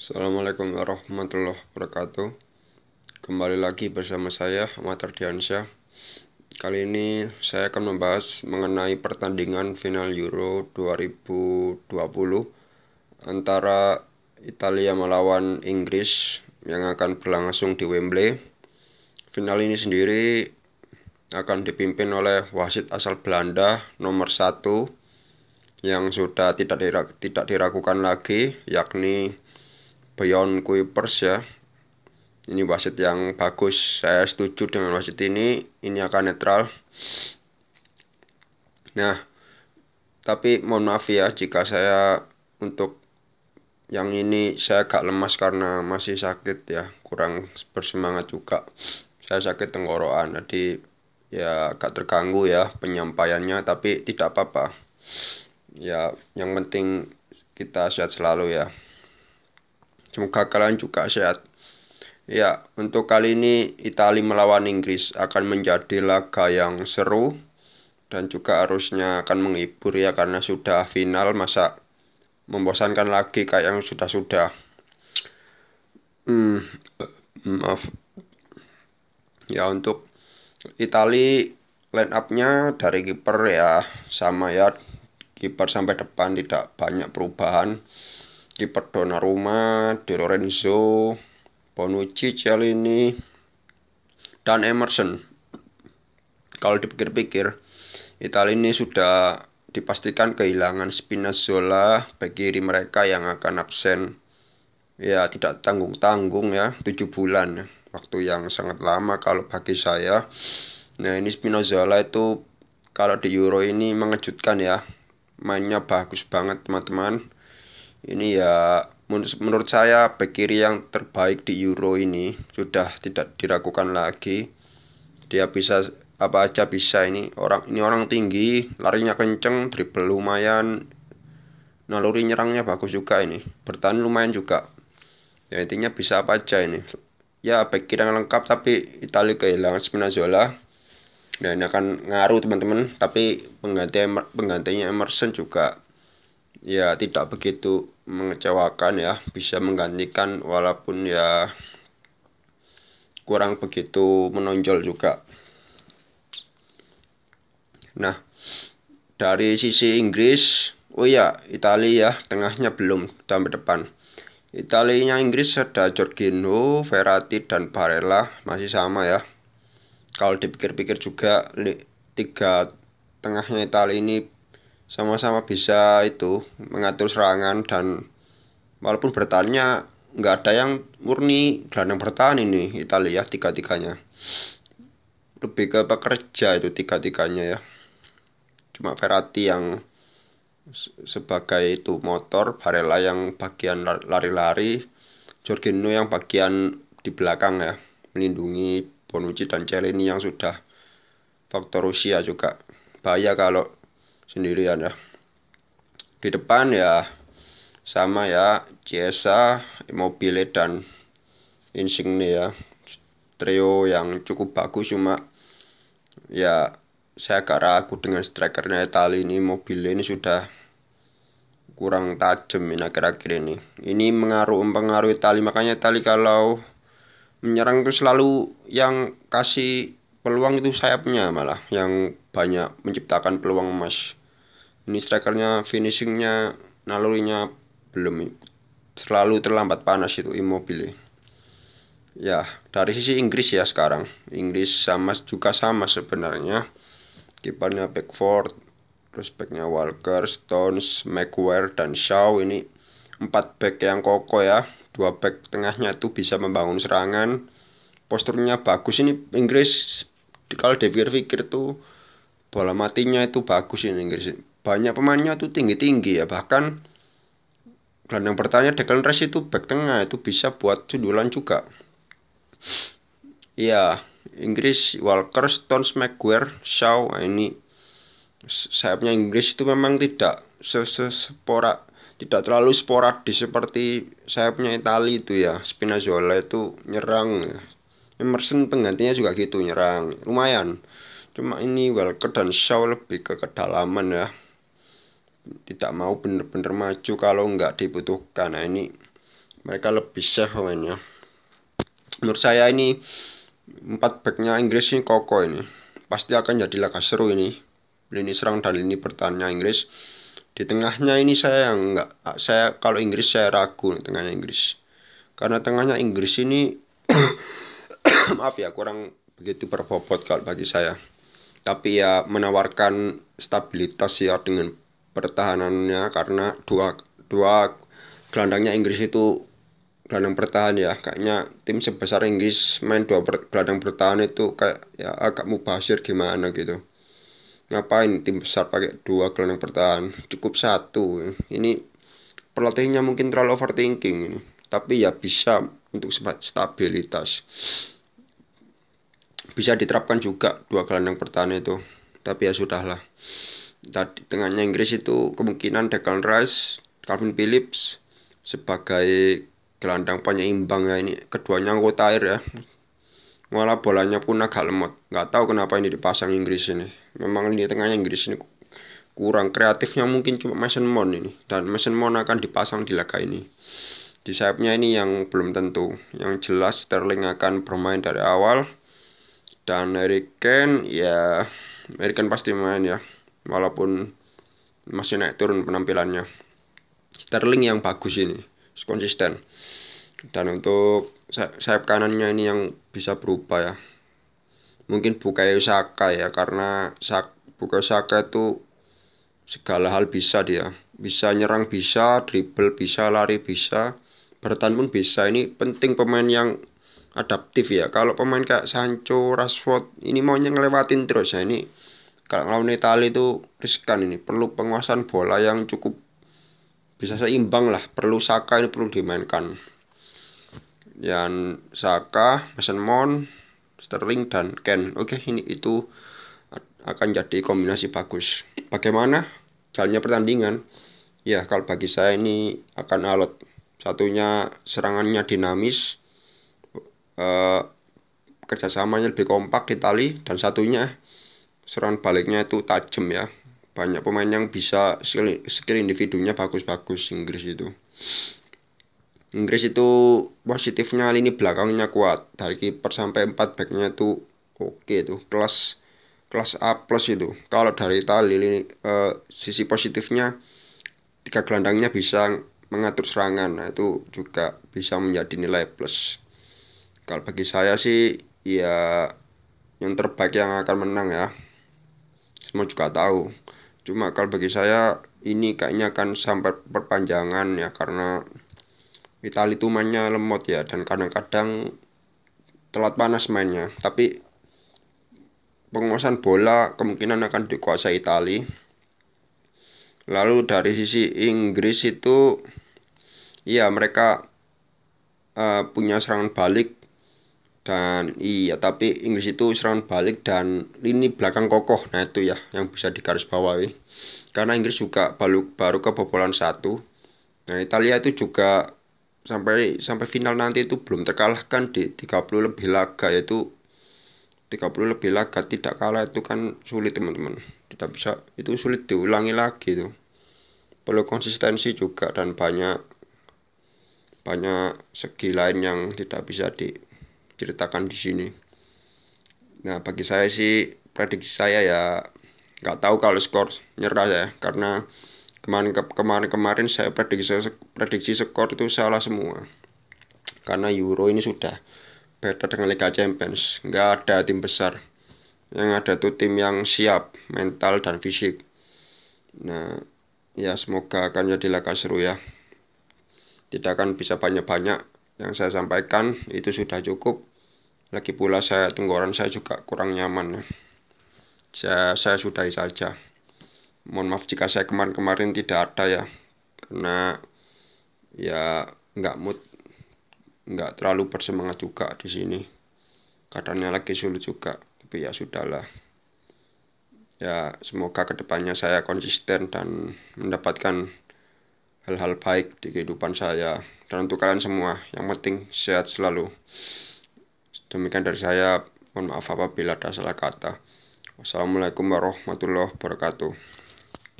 Assalamualaikum warahmatullahi wabarakatuh. Kembali lagi bersama saya Ahmad Ardiansyah. Kali ini saya akan membahas mengenai pertandingan final Euro 2020 Antara Italia melawan Inggris yang akan berlangsung di Wembley. Final ini sendiri akan dipimpin oleh wasit asal Belanda nomor satu yang sudah tidak tidak diragukan lagi yakni Beyond Kuipers ya. Ini wasit yang bagus. Saya setuju dengan wasit ini. Ini akan netral. Nah tapi mohon maaf ya jika saya untuk yang ini saya agak lemas karena masih sakit ya. Kurang bersemangat juga. Saya sakit tenggorokan. Jadi ya agak terganggu ya penyampaiannya. Tapi tidak apa-apa. Ya yang penting kita sehat selalu ya Semoga kalian juga sehat. Ya, untuk kali ini Italia melawan Inggris akan menjadi laga yang seru dan juga harusnya akan menghibur ya karena sudah final masa membosankan lagi kayak yang sudah-sudah. Hmm, maaf. Ya untuk Italia line up-nya dari kiper ya sama ya kiper sampai depan tidak banyak perubahan kiper Donnarumma, Di Lorenzo, Bonucci, Cialini, dan Emerson. Kalau dipikir-pikir, Italia ini sudah dipastikan kehilangan Spinazzola bagi kiri mereka yang akan absen. Ya tidak tanggung-tanggung ya tujuh bulan. Waktu yang sangat lama kalau bagi saya. Nah ini Spinazzola itu kalau di Euro ini mengejutkan ya. Mainnya bagus banget teman-teman ini ya menurut saya back kiri yang terbaik di Euro ini sudah tidak diragukan lagi. Dia bisa apa aja bisa ini. Orang ini orang tinggi larinya kenceng dribble lumayan naluri nyerangnya bagus juga ini bertahan lumayan juga. Ya intinya bisa apa aja ini. Ya back kiri yang lengkap tapi Italia kehilangan Spinazzola. Dan ini akan ngaruh teman-teman tapi pengganti penggantinya Emerson juga ya tidak begitu mengecewakan ya. Bisa menggantikan walaupun ya kurang begitu menonjol juga. Nah dari sisi Inggris oh ya Italia ya tengahnya belum dan depan. Italinya Inggris ada Jorginho, Verratti dan Barella masih sama ya. Kalau dipikir-pikir juga tiga tengahnya Italia ini sama-sama bisa itu mengatur serangan dan walaupun bertahannya nggak ada yang murni gelandang bertahan ini Italia tiga-tiganya. Lebih ke pekerja itu tiga-tiganya ya. Cuma Verratti yang sebagai itu motor Barella yang bagian lari-lari Jorginho yang bagian di belakang ya melindungi Bonucci dan Celini yang sudah faktor usia juga. Bahaya kalau sendirian ya. Di depan ya sama ya Ciesa, Immobile dan Insigne ya. Trio yang cukup bagus cuma ya saya agak ragu dengan strikernya Itali ini. Mobile ini sudah kurang tajam ini akhir-akhir ini. Ini mengaruh mempengaruhi Itali. Makanya Itali kalau menyerang itu selalu yang kasih peluang itu sayapnya malah. Yang banyak menciptakan peluang emas ini strikernya finishingnya nalurinya belum selalu terlambat panas itu Immobile. Ya dari sisi Inggris ya sekarang. Inggris sama juga sama sebenarnya. Kipernya Pickford terus backnya Walker, Stones, Maguire dan Shaw. Ini empat back yang kokoh ya. Dua back tengahnya itu bisa membangun serangan. Posturnya bagus. Ini Inggris kalau dipikir-pikir tuh bola matinya itu bagus ini Inggris banyak pemainnya tuh tinggi-tinggi ya. Bahkan gelandang bertanya Declan Rice itu back tengah itu bisa buat sundulan juga. Iya Inggris Walker Stones Maguire Shaw nah ini sayapnya Inggris itu memang tidak sesporak tidak terlalu sporadis seperti sayapnya Italia itu ya. Spinazzola itu nyerang Emerson penggantinya juga gitu nyerang. Lumayan. Cuma ini Walker dan Shaw lebih ke kedalaman ya tidak mau benar-benar maju kalau nggak dibutuhkan. Nah ini mereka lebih safe mainnya menurut saya ini empat backnya Inggris ini kokoh ini. Pasti akan jadi laga seru ini. Lini serang dan lini pertahannya Inggris. Di tengahnya ini saya yang enggak saya kalau Inggris saya ragu tengahnya Inggris. Karena tengahnya Inggris ini maaf ya kurang begitu berbobot kalau bagi saya. Tapi ya menawarkan stabilitas ya dengan pertahanannya karena dua dua gelandangnya Inggris itu gelandang bertahan ya. Kayaknya tim sebesar Inggris main dua ber, gelandang bertahan itu kayak ya agak mubasir gimana gitu. Ngapain tim besar pakai dua gelandang bertahan? Cukup satu. Ini pelatihnya mungkin terlalu overthinking ini. Tapi ya bisa untuk stabilitas. Bisa diterapkan juga dua gelandang bertahan itu. Tapi ya sudahlah tadi tengahnya Inggris itu kemungkinan Declan Rice Calvin Phillips sebagai gelandang penyeimbang ya ini keduanya anggota air ya. Malah bolanya pun agak lemot. Nggak tahu kenapa ini dipasang Inggris ini. Memang ini tengahnya Inggris ini kurang kreatifnya mungkin cuma Mason Mount ini. Dan Mason Mount akan dipasang di laga ini. Di sayapnya ini yang belum tentu. Yang jelas Sterling akan bermain dari awal. Dan Harry Kane ya Harry Kane pasti main ya walaupun masih naik turun penampilannya. Sterling yang bagus ini konsisten. Dan untuk sayap kanannya ini yang bisa berubah ya. Mungkin Bukayo Saka ya karena Bukayo Saka itu segala hal bisa dia. Bisa nyerang bisa dribble bisa lari bisa bertahan pun bisa. Ini penting pemain yang adaptif ya. Kalau pemain kayak Sancho Rashford ini maunya ngelewatin terus ya. Ini kalau lawan Italia itu riskan ini perlu penguasaan bola yang cukup bisa seimbang lah perlu Saka ini perlu dimainkan dan Saka, Mason Mount, Sterling dan Ken. Oke, ini itu akan jadi kombinasi bagus. Bagaimana jalannya pertandingan? Ya, kalau bagi saya ini akan alot. Satunya serangannya dinamis, eh, kerjasamanya lebih kompak di tali, dan satunya serangan baliknya itu tajam ya. Banyak pemain yang bisa skill, skill individunya bagus-bagus Inggris itu. Inggris itu positifnya lini belakangnya kuat. Dari kiper sampai empat backnya itu oke tuh kelas kelas A plus itu. Kalau dari Itali lini uh, sisi positifnya tiga gelandangnya bisa mengatur serangan. Nah itu juga bisa menjadi nilai plus. Kalau bagi saya sih ya yang terbaik yang akan menang ya semua juga tahu. Cuma kalau bagi saya ini kayaknya akan sampai perpanjangan ya karena Itali itu mainnya lemot ya dan kadang-kadang telat panas mainnya. Tapi penguasaan bola kemungkinan akan dikuasai Itali lalu dari sisi Inggris itu iya mereka uh, punya serangan balik dan iya tapi Inggris itu serangan balik dan lini belakang kokoh. Nah itu ya yang bisa digarisbawahi. Karena Inggris juga baru baru kebobolan satu. Nah Italia itu juga sampai sampai final nanti itu belum terkalahkan di 30 lebih laga yaitu 30 lebih laga tidak kalah itu kan sulit teman-teman. Tidak bisa itu sulit diulangi lagi tuh perlu konsistensi juga dan banyak banyak segi lain yang tidak bisa diceritakan di sini. Nah bagi saya sih prediksi saya ya nggak tahu kalau skor nyerah ya karena kemarin kemarin kemarin saya prediksi prediksi skor itu salah semua. Karena Euro ini sudah beda dengan Liga Champions. Nggak ada tim besar. Yang ada tuh tim yang siap mental dan fisik. Nah ya semoga akan jadi laga seru ya. Tidak akan bisa banyak-banyak. Yang saya sampaikan itu sudah cukup lagi pula saya tenggoran saya juga kurang nyaman ya. Saya, saya sudahi saja. Mohon maaf jika saya kemarin-kemarin tidak ada ya. Karena ya nggak mood nggak terlalu bersemangat juga di sini. Kadangnya lagi sulit juga tapi ya sudahlah. Ya semoga ke depannya saya konsisten dan mendapatkan hal-hal baik di kehidupan saya. Dan untuk kalian semua yang penting sehat selalu demikian dari saya mohon maaf apabila ada salah kata. Wassalamualaikum warahmatullahi wabarakatuh